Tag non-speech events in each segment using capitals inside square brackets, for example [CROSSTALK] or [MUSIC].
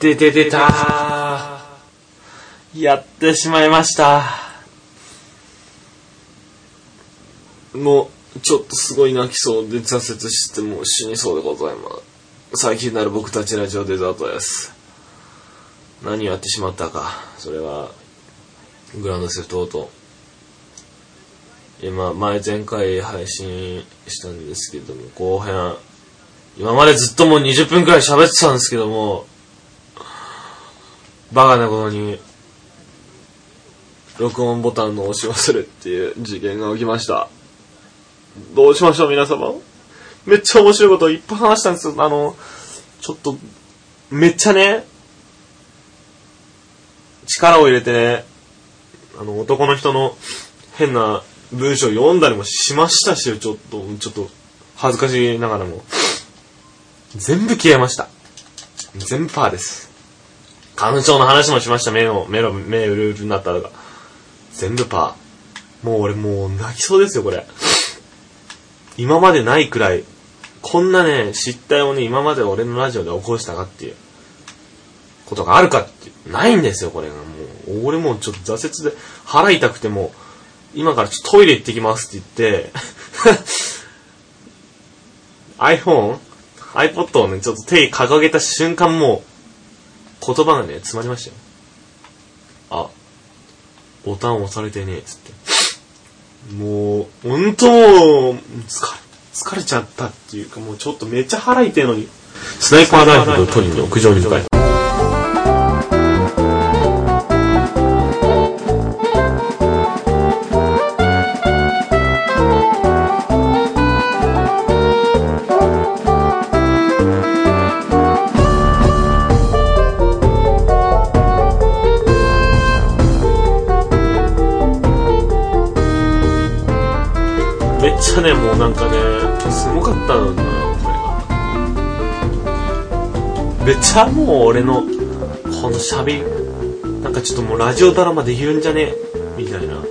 でででたやってしまいました。もう、ちょっとすごい泣きそうで挫折してもう死にそうでございます。最近なる僕たちラジオデザートです。何をやってしまったか。それは、グランドセフトオート。今、前前回配信したんですけども、後編、今までずっともう20分くらい喋ってたんですけども、バカなことに、録音ボタンの押し忘れっていう事件が起きました。どうしましょう皆様？めっちゃ面白いこといっぱい話したんですよ。あの、ちょっと、めっちゃね、力を入れてね、あの、男の人の変な文章を読んだりもしましたし、ちょっと、ちょっと、恥ずかしながらも。全部消えました。全部パーです。花粉症の話もしました。目の、目の、目うるうるになったとか。全部パー。もう俺もう泣きそうですよ、これ。今までないくらい、こんなね、失態をね、今まで俺のラジオで起こしたかっていう、ことがあるかって、ないんですよ、これが。もう、俺もうちょっと挫折で、腹痛くても、今からちょっとトイレ行ってきますって言って、[LAUGHS] iPhone、iPod をね、ちょっと手掲げた瞬間もう、言葉がね、詰まりましたよ。あ、ボタン押されてねえ、つって。もう、ほんと、疲れ、疲れちゃったっていうか、もうちょっとめっちゃ腹痛いのに。スナイパーライフルを取りに屋上に向かい。ゃね、もうなんかね、すごかったのよ、これが。めっちゃもう俺の、この喋り、なんかちょっともうラジオドラマできるんじゃねみたいな。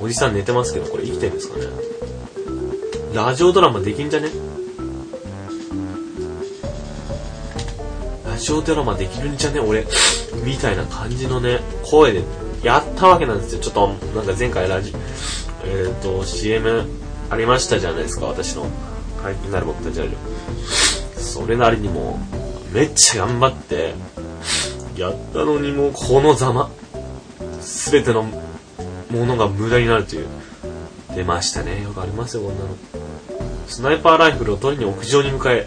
おじさん寝てますけど、これ生きてるんですかねラジオドラマできんじゃね？ラジオドラマできるんじゃね？俺、みたいな感じのね、声でやったわけなんですよ。ちょっと、なんか前回ラジ、えっ、と、CM ありましたじゃないですか、私の。解禁なる僕たちラジオ。それなりにも、めっちゃ頑張って、やったのにもうこのざま。すべてのものが無駄になるという。出ましたね。よくありますよ、こんなの。スナイパーライフルを取りに屋上に向かえ。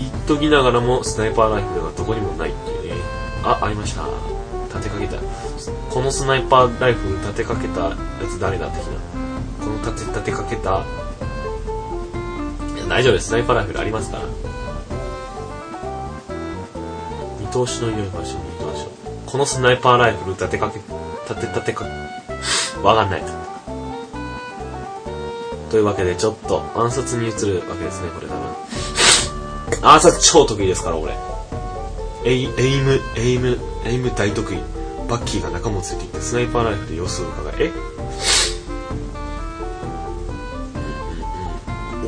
言っときながらも、スナイパーライフルがどこにもないっていうね。あ、ありました。立てかけた。このスナイパーライフル立てかけたやつ誰だ的な。この立て、立てかけた。大丈夫です。スナイパーライフルありますから。見通しの良い場所に移動しよう。このスナイパーライフル立てかけ、立て、立てか、[LAUGHS] わかんない。というわけで、ちょっと暗殺に移るわけですね、これ多分。暗殺超得意ですから、俺。エイ aim、aim、aim 大得意。バッキーが仲間を連れて行ってスナイパーライフルで様子を伺え。え？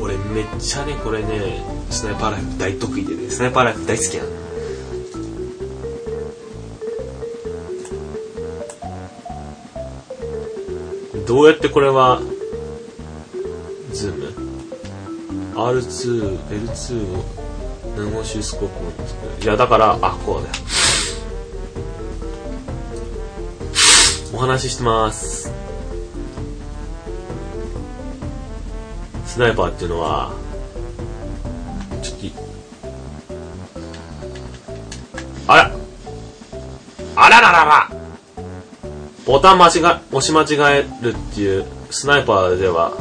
俺めっちゃね、これね、スナイパーライフル大得意でね、スナイパーライフル大好きなの。どうやってこれは、ズーム ?R2、L2 をナノシースコープを作る。いや、だから、あ、こうだよ。話ししてます。スナイパーっていうのは、ちょっとい、あらあらららら。ボタン間違、押し間違えるっていう、スナイパーでは、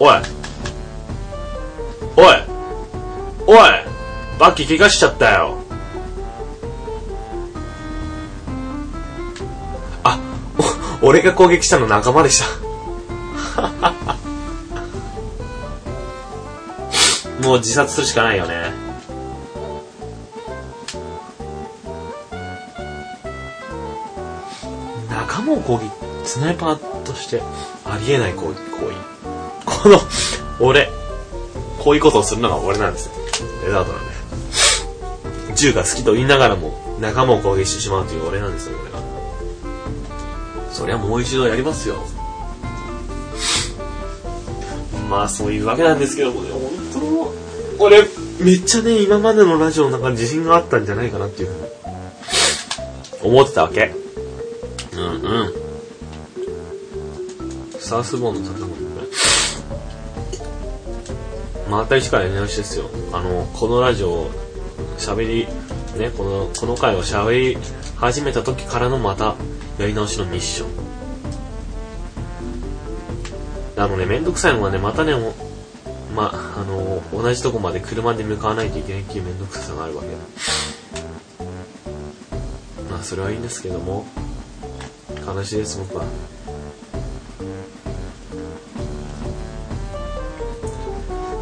おい。おい。おい。バッキー怪我しちゃったよ。俺が攻撃したの仲間でした。[LAUGHS] もう自殺するしかないよね。仲間を攻撃、スナイパーとしてありえない行為。この、俺、こういうことをするのが俺なんですよ。デザートなんで。銃が好きと言いながらも、仲間を攻撃してしまうという俺なんですよ、俺が。そりゃもう一度やりますよ。まあ、そういうわけなんですけどもね、本当俺、めっちゃね、今までのラジオの中に自信があったんじゃないかなっていうふうに、思ってたわけ。うんうん。サースボーンの建物ね。また一からやり直しですよ。あの、このラジオ、喋り、ね、この、この回を喋り始めた時からのまた、やり直しのミッション。あのね、めんどくさいのがね、またね、まあ、あの、同じとこまで車で向かわないといけないっていうめんどくささがあるわけ。まあ、それはいいんですけども、悲しいです、僕は。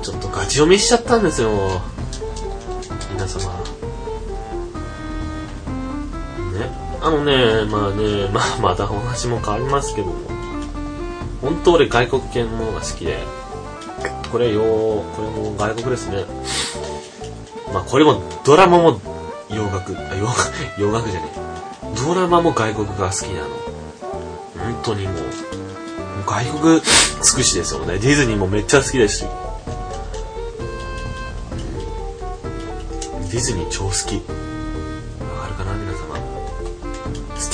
ちょっとガチ読みしちゃったんですよ。皆様。あのね、まあね、まあまたお話も変わりますけども。本当俺外国系のものが好きで。これよこれも外国ですね。まあこれもドラマも洋楽、あ、洋楽、洋楽じゃねえ。ドラマも外国が好きなの。本当にもう、もう外国尽くしですよね。ディズニーもめっちゃ好きですし。ディズニー超好き。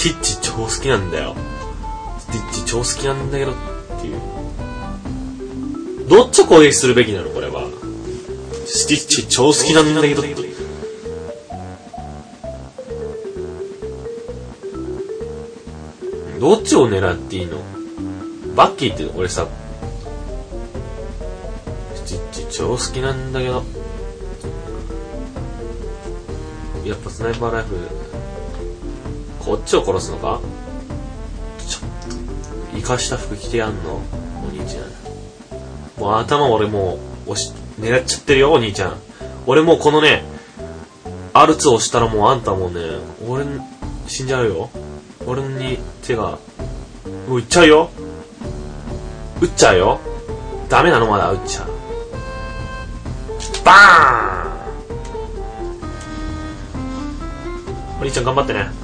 スティッチ超好きなんだよ。スティッチ超好きなんだけどっていう。どっちを攻撃するべきなの？これは。スティッチ超好きなんだけどって。どっちを狙っていいの？バッキーって俺さ、スティッチ超好きなんだけど。やっぱスナイパーライフル、こっちを殺すのか？ちょっと、生かした服着てやんの？お兄ちゃん。もう頭俺もう、押し、狙っちゃってるよ、お兄ちゃん。俺もうこのね、R2 押したらもうあんたもうね、俺、死んじゃうよ。俺に手が、もういっちゃうよ。撃っちゃうよ。ダメなの？まだ撃っちゃう。バーンお兄ちゃん頑張ってね。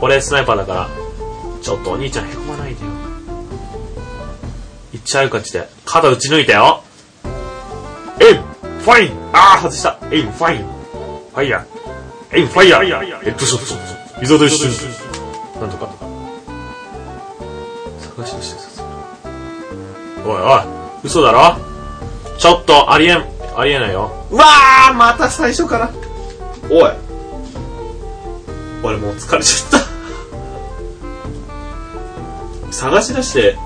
俺スナイパーだから。ちょっとお兄ちゃんへこまないでよ。いっちゃうかちで。肩打ち抜いたよ。エイムファインあー外した。エイムファインファイヤーエイムファイヤーヘッドショット溝で一緒なんとか探し出してさおいおい。嘘だろ？ちょっとありえんありえないよ。うわーまた最初から。おい。俺もう疲れちゃった探し出して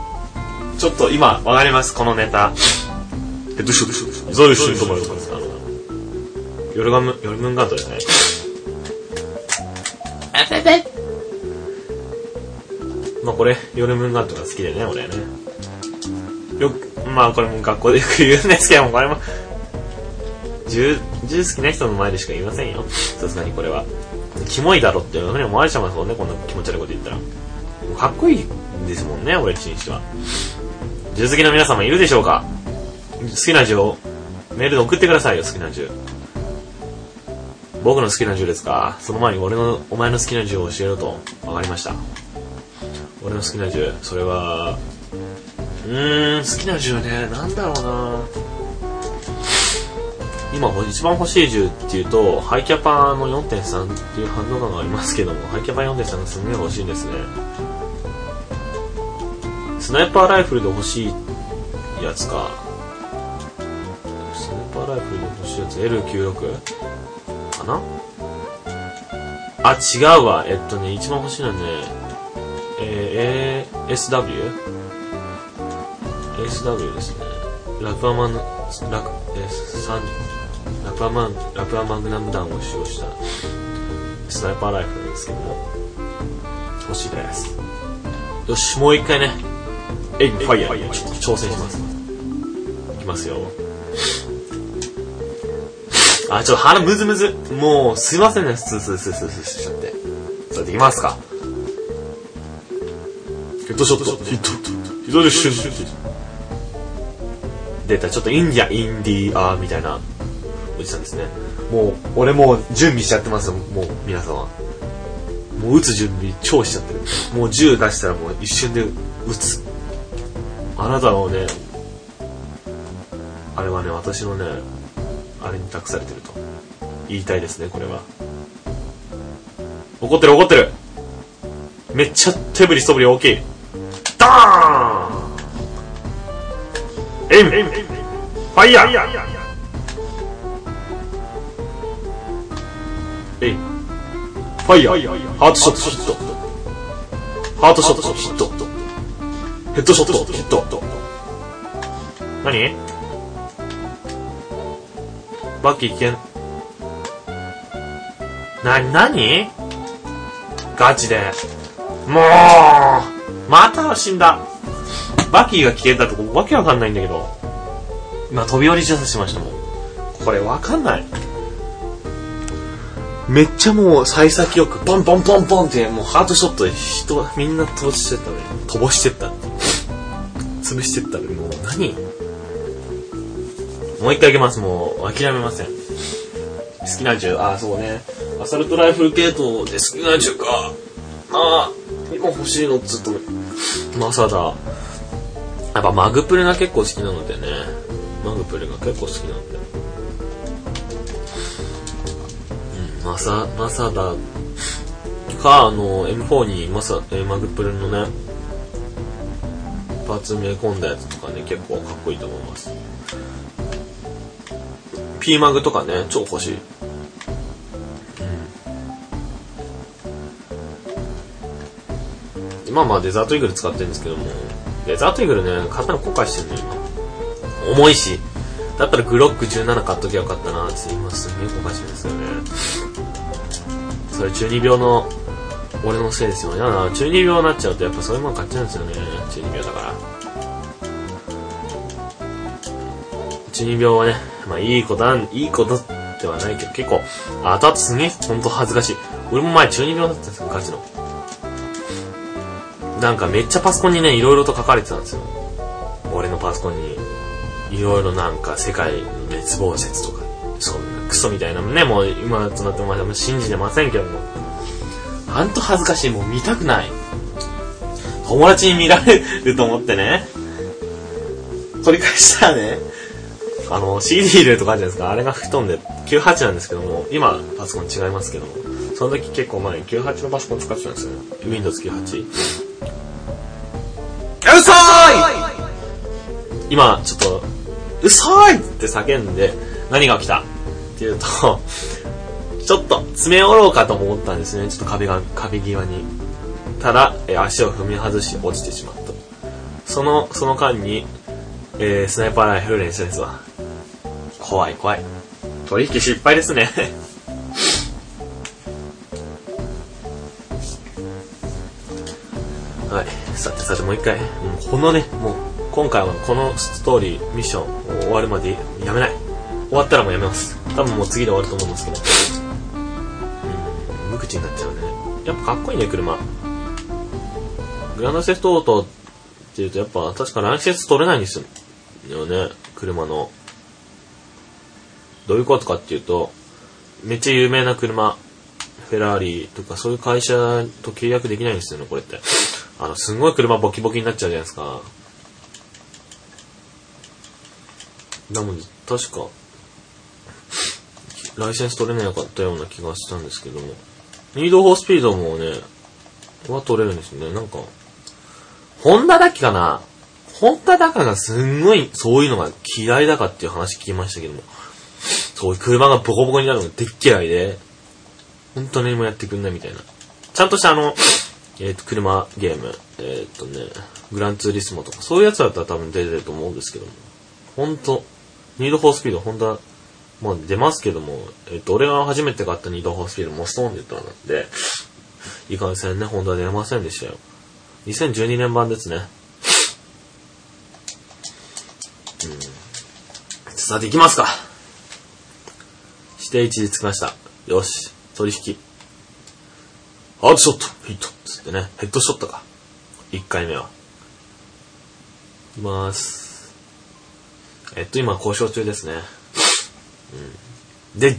ちょっと今わかりますこのネタヘッドショット溝で一緒と思いますあのヨルガムヨルムンガートですねまあこれ、ヨルムンガントが好きでね、俺ね。よく、まあこれも学校でよく言うんですけども、これも、銃、銃好きな人の前でしか言いませんよ。さすがにこれは。キモいだろっていうふうに思われちゃいますもんね、こんな気持ち悪いこと言ったら。かっこいいんですもんね、俺自身しては。銃好きの皆様いるでしょうか？好きな銃をメールで送ってくださいよ、好きな銃。僕の好きな銃ですか？その前に俺の、お前の好きな銃を教えろと。わかりました。俺の好きな銃、それは、うーん、好きな銃ね、なんだろうな今一番欲しい銃っていうと、ハイキャパの4.3っていう反応感がありますけども、ハイキャパ4.3がすんげえ欲しいんですね。スナイパーライフルで欲しいやつか。スナイパーライフルで欲しいやつ L96? かな？あ、違うわ。えっとね、一番欲しいのはね、えー、ASW? ASW ですね。ラプアマン、ラク、えー、三ラプアマン、ラプアマグナム弾を使用したスナイパーライフルですけども、欲しいです。よし、もう一回ね、エイムファイヤー、ちょっと挑戦します。いきますよ。あ、ちょっと腹ムズムズ。もう、すいませんね、スースースースースーしちゃって。それできますか？ヘッドショット、ヒット、ヒットでシュッ出た、ちょっとインディア、インディアみたいな。おじさんですね。もう、俺もう準備しちゃってますよ、もう、皆様。もう撃つ準備超しちゃってる。もう銃出したらもう一瞬で撃つ。あなたをね、あれはね、私のね、あれに託されてると言いたいですね、これは。怒ってる怒ってるめっちゃ手振り素振り大きい。ダーンエイムファイヤーえい。ファイヤー。ハートショット、ヒット。ハートショット、ヒット。ヘッドショット、ヒット。何？バッキー危険。な、なにガチで。もうまた死んだ。バキーが危険だとこわけわかんないんだけど。今飛び降り自殺しましたもん。これわかんない。めっちゃもう幸先よくポンポンポンポンってもうハートショットで人みんな飛ばしてったのに飛ばしてった潰してったのにもう何？もう一回いけます。もう諦めません。好きな銃。ああそうね。アサルトライフル系統で好きな銃か。ああ今欲しいのっつうとマサダやっぱマグプレが結構好きなのでね。マグプレが結構好きなんで。うんマサ、マサダか、あの、M4 にマサ、マグプルのね、パーツ埋め込んだやつとかね、結構かっこいいと思います。P マグとかね、超欲しい。うん。今まあデザートイーグル使ってるんですけども、デザートイーグルね、買ったの後悔してるの今。重いし。だったらグロック17買っときゃよかったなって今すげえ後悔してるんですよね。それ中二病の俺のせいですよね。な中二病になっちゃうとやっぱそういうもの買っちゃうんですよね。中二病だから。中二病はね、まあいいこと、いいことではないけど、結構、後々すげえ、ほんと恥ずかしい。俺も前中二病だったんですよ、ガチの。なんかめっちゃパソコンにね、いろいろと書かれてたんですよ。俺のパソコンに。いろいろなんか世界滅亡説とか。そんなクソみたいなね、もう今となっても信じてませんけども。ほんと恥ずかしい、もう見たくない。友達に見られると思ってね。取り返したらね、あの、CD 入れるとかあるじゃないですか。あれが吹っ飛んで、98なんですけども、今、パソコン違いますけども、その時結構前、98のパソコン使ってたんですよ。Windows 98。うそーい今、ちょっと、うそーいって叫んで、何が起きたっていうと、ちょっと詰め寄ろうかと思ったんですね。ちょっと壁が、壁際に。ただ、え足を踏み外し落ちてしまった。その、その間に、えー、スナイパーライフル練習ですわ。怖い怖い。取引失敗ですね [LAUGHS] はい。さてさてもう一回、もうこのね、もう今回はこのストーリー、ミッション終わるまでやめない。終わったらもうやめます。多分もう次で終わると思うんですけど。口になっちゃうね。やっぱかっこいいね、車。グランドセフトオートっていうと、やっぱ確かライセンス取れないんですよね、車の。どういうことかっていうと、めっちゃ有名な車、フェラーリとかそういう会社と契約できないんですよね、これって。あの、すんごい車ボキボキになっちゃうじゃないですか。なので、確か、ライセンス取れなかったような気がしたんですけども。ニードフォースピードもね、は取れるんですよね。なんか、ホンダだっけかな？ホンダだかがすんごいそういうのが嫌いだかっていう話聞きましたけども。そういう車がボコボコになるのがでっ嫌いで、本当にもやってくんないみたいな。ちゃんとしたあの、えっ、ー、と、車ゲーム、えっ、ー、とね、グランツーリスモとか、そういうやつだったら多分出てると思うんですけども。ほんと、ニードフォースピード、ホンダまあ出ますけども、えっと、俺が初めて買ったニードホースピードモストーンって言ったんで、いかんせんね、ホンダ出ませんでしたよ。2012年版ですね。うん。さて行きますか。指定位置で着きました。よし、取引。アウトショットヒットつってね、ヘッドショットか。1回目は。いきます。えっと、今交渉中ですね。で、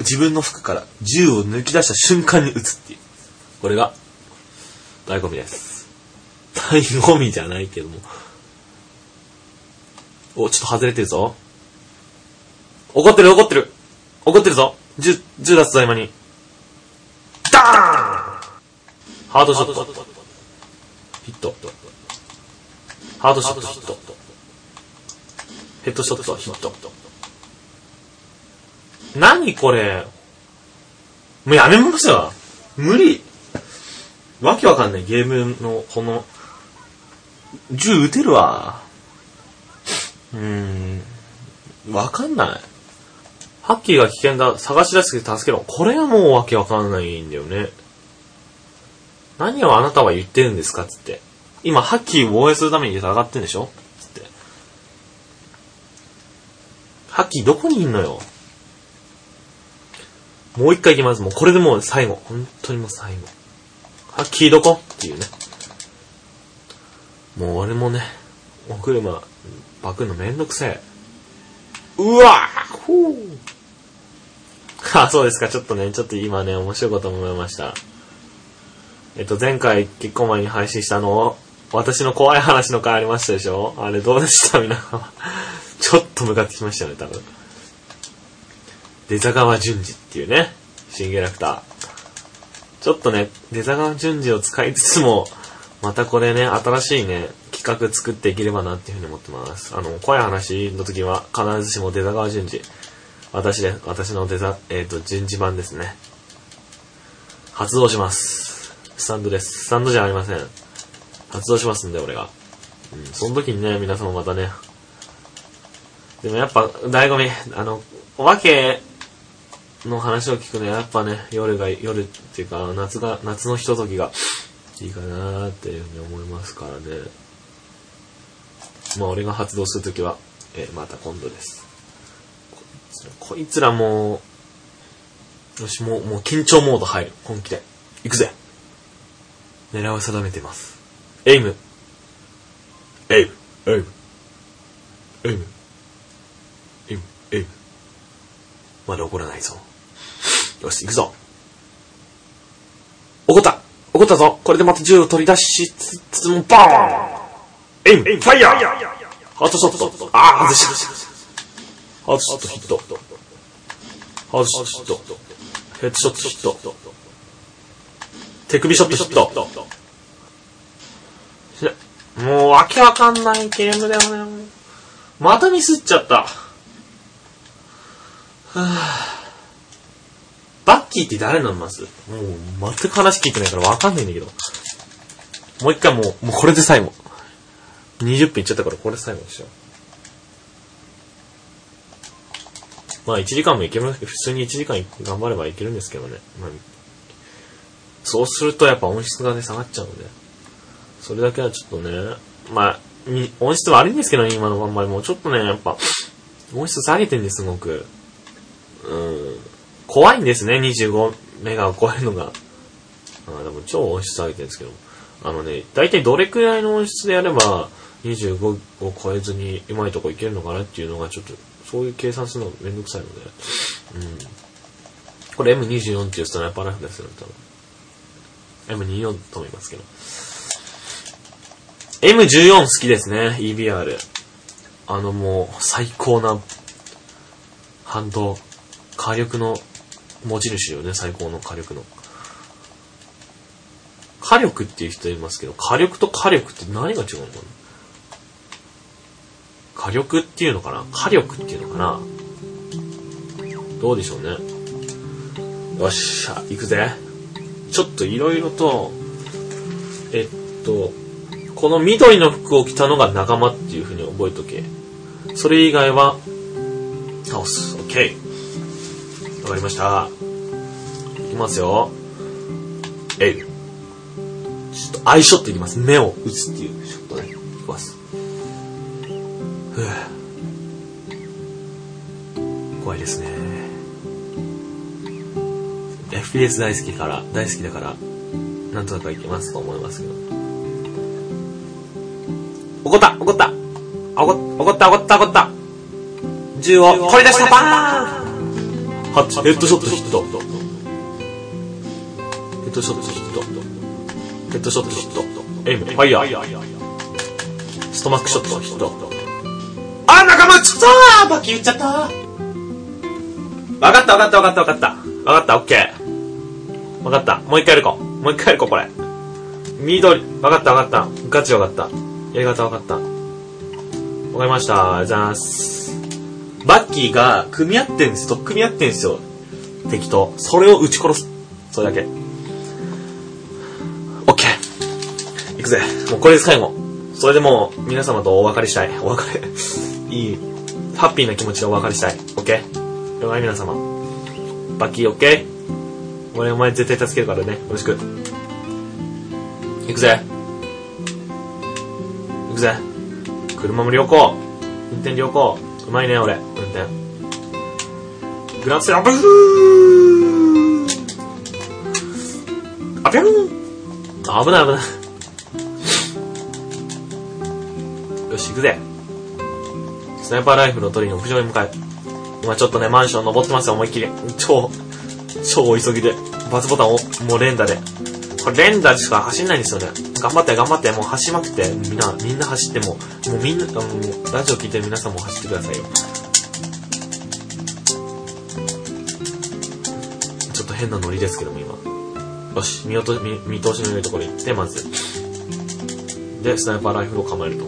自分の服から銃を抜き出した瞬間に撃つっていう。これが、醍醐味です。醍醐味じゃないけども。お、ちょっと外れてるぞ。怒ってる怒ってる怒ってるぞ銃、銃出すぞ今に。ダーンハードショット。ヒット。ハードショット、ヒット。ヘッドショット、ヒット。何これ？もうやめますよ。無理。わけわかんないゲームのこの、銃撃てるわ。うーん。わかんない。ハッキーが危険だ。探し出して助けろ。これはもうわけわかんないんだよね。何をあなたは言ってるんですか？つって。今、ハッキーを防衛するために上がってんでしょ？つって。ハッキーどこにいんのよ？もう一回行きます。もうこれでもう最後。本当にもう最後。ハッキーどこっていうね。もう俺もね、お車、パクるのめんどくせえ。うわふぅ。あ、そうですか。ちょっとね、ちょっと今ね、面白いこと思いました。えっと、前回結婚前に配信したの、私の怖い話の回ありましたでしょ？あれどうでした？皆様。ちょっと向かってきましたよね、多分。出沢淳二っていうね、新キャラクター。ちょっとね、出沢淳二を使いつつも、またこれね、新しいね、企画作っていければなっていうふうに思ってます。あの、怖い話の時は必ずしも出沢淳二。私で、私のデザ、えっ、ー、と、順次版ですね。発動します。スタンドです。スタンドじゃありません。発動しますんで、俺が。うん、その時にね、皆様またね。でもやっぱ、醍醐味、あの、お化けの話を聞くのはやっぱね、夜が、夜っていうか、夏が、夏のひとときがいいかなーっていうふうに思いますからね。まあ俺が発動するときは、えー、また今度です。こいつらもう、よし、もう、もう緊張モード入る。本気で。行くぜ。狙いを定めてます。 aim。aim。aim。aim。aim。aim。まだ怒らないぞ。よし、行くぞ。怒った怒ったぞこれでまた銃を取り出しつつも、バーンエイムファイヤーハートショットああ、外した heart shot hit。ハートショットヒット。ヘッドショットヒット。手首ショットヒット。もうわけわかんないゲームだよね。またミスっちゃった。はぁ。キーって誰なんますもう、全く話聞いてないからわかんないんだけど。もう一回もう、もうこれで最後。20分いっちゃったからこれ最後にしよう。まあ1時間もいけますけど、普通に1時間頑張ればいけるんですけどね。まあ、そうするとやっぱ音質がね、下がっちゃうので。それだけはちょっとね、まあ、音質悪いんですけどね、今のまんまでもちょっとね、やっぱ、音質下げてんです、すごく。うん。怖いんですね、25メガを超えるのが。あでも超音質上げてるんですけど。あのね、大体どれくらいの音質でやれば25を超えずにうまいとこいけるのかなっていうのがちょっと、そういう計算するのめんどくさいので。うん。これ M24 っていうストライパーライフですよね、多分。M24 と思いますけど。M14 好きですね、EBR。あのもう、最高な、反動、火力の持ち主よね、最高の火力の。火力っていう人いますけど、火力と火力って何が違うのかな？火力っていうのかな？火力っていうのかな？どうでしょうね。よっしゃ、行くぜ。ちょっといろいろと、えっと、この緑の服を着たのが仲間っていう風に覚えとけ。それ以外は、倒す。オッケー。わかりました。きますよ。えい。ちょっとアイショットいきます。目を打つっていうショットね。いきます。ふぅ。怖いですね。FPS 大好きから、大好きだから、なんとなくいけますと思いますけど。怒った怒った怒った怒った怒った銃を取り出したバーンヘッドショットヒット。ヘッドショットヒット。ヘッドショットヒット。エイム、ファイヤー。ストマックショットヒット。あ、仲間ちょっとーバッキー行っちゃったわかったわかったわかったわかった。わかった、オッケー。わかった。もう一回やるか。もう一回やるか、これ。緑。わかったわかった。ガチわかった。やり方わかった。わかりました。ありがとうございます。バッキーが組み合ってんですよ。組み合ってんですよ。敵と。それを撃ち殺す。それだけ。オッケー。行くぜ。もうこれで最後。それでもう皆様とお別れしたい。お別れ。[LAUGHS] いい。ハッピーな気持ちでお別れしたい。オッケー。了解皆様。バッキーオッケー俺お前絶対助けるからね。よろしく。行くぜ。行くぜ。車も良好。運転良好。うまいね、俺。運転。グランツアブーあぴゃんあ危ない危ない。よし、行くぜ。スナイパーライフルを取りに屋上に向かう。今ちょっとね、マンション登ってますよ、思いっきり。超、超お急ぎで。バツボタンを、もう連打で。これ連打しか走んないんですよね。頑張って頑張って、もう走りまくって、みんな、みんな走っても、もうみんな、あの、ラジオ聞いてる皆さんも走ってくださいよ。変なノリですけども、今。よし、見落と見見通しの良いところに行って、まず。で、スナイパーライフルを構えると。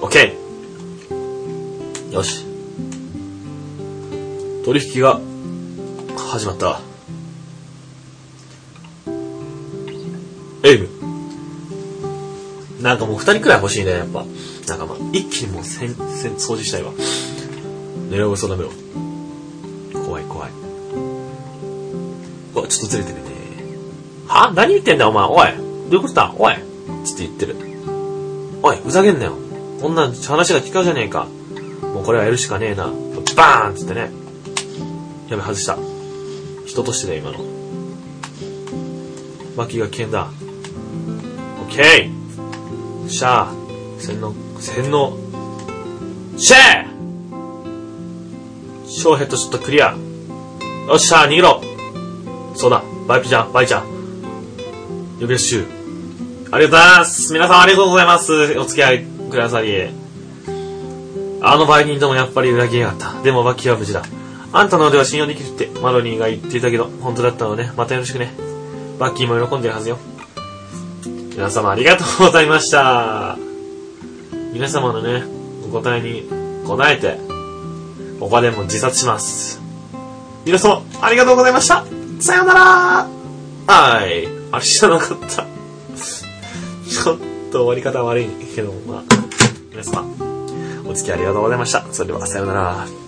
オッケーよし。取引が始まった。エイム。なんかもう二人くらい欲しいね、やっぱ。なんかまあ、一気にもうせん、せん、掃除したいわ。狙う嘘ダメろ。うわ、ちょっとずれてるね。は何言ってんだ、お前。おい。どういうことだおい。つって言ってる。おい、ふざけんなよ。こんな話が聞かうじゃねえか。もうこれはやるしかねえな。バーンっつってね。やべ、外した。人としてだ、今の。バキが危険だ。オッケーしゃあ。洗脳、洗脳。シェーショーヘッドショットクリア。よっしゃ、逃げろそうだ、バイピちゃん、バイちゃん。呼び出し中。ありがとうございます皆さんありがとうございますお付き合いくださり。あのバイキンともやっぱり裏切りやがった。でもバッキーは無事だ。あんたの腕は信用できるってマロニーが言っていたけど、本当だったのね。またよろしくね。バッキーも喜んでるはずよ。皆様ありがとうございました。皆様のね、お答えに答えて、他でも自殺します。皆様、ありがとうございましたさよならはい。あれ知らなかった。[LAUGHS] ちょっと終わり方悪いけど、まあ、皆様、お付き合いありがとうございました。それでは、さよなら。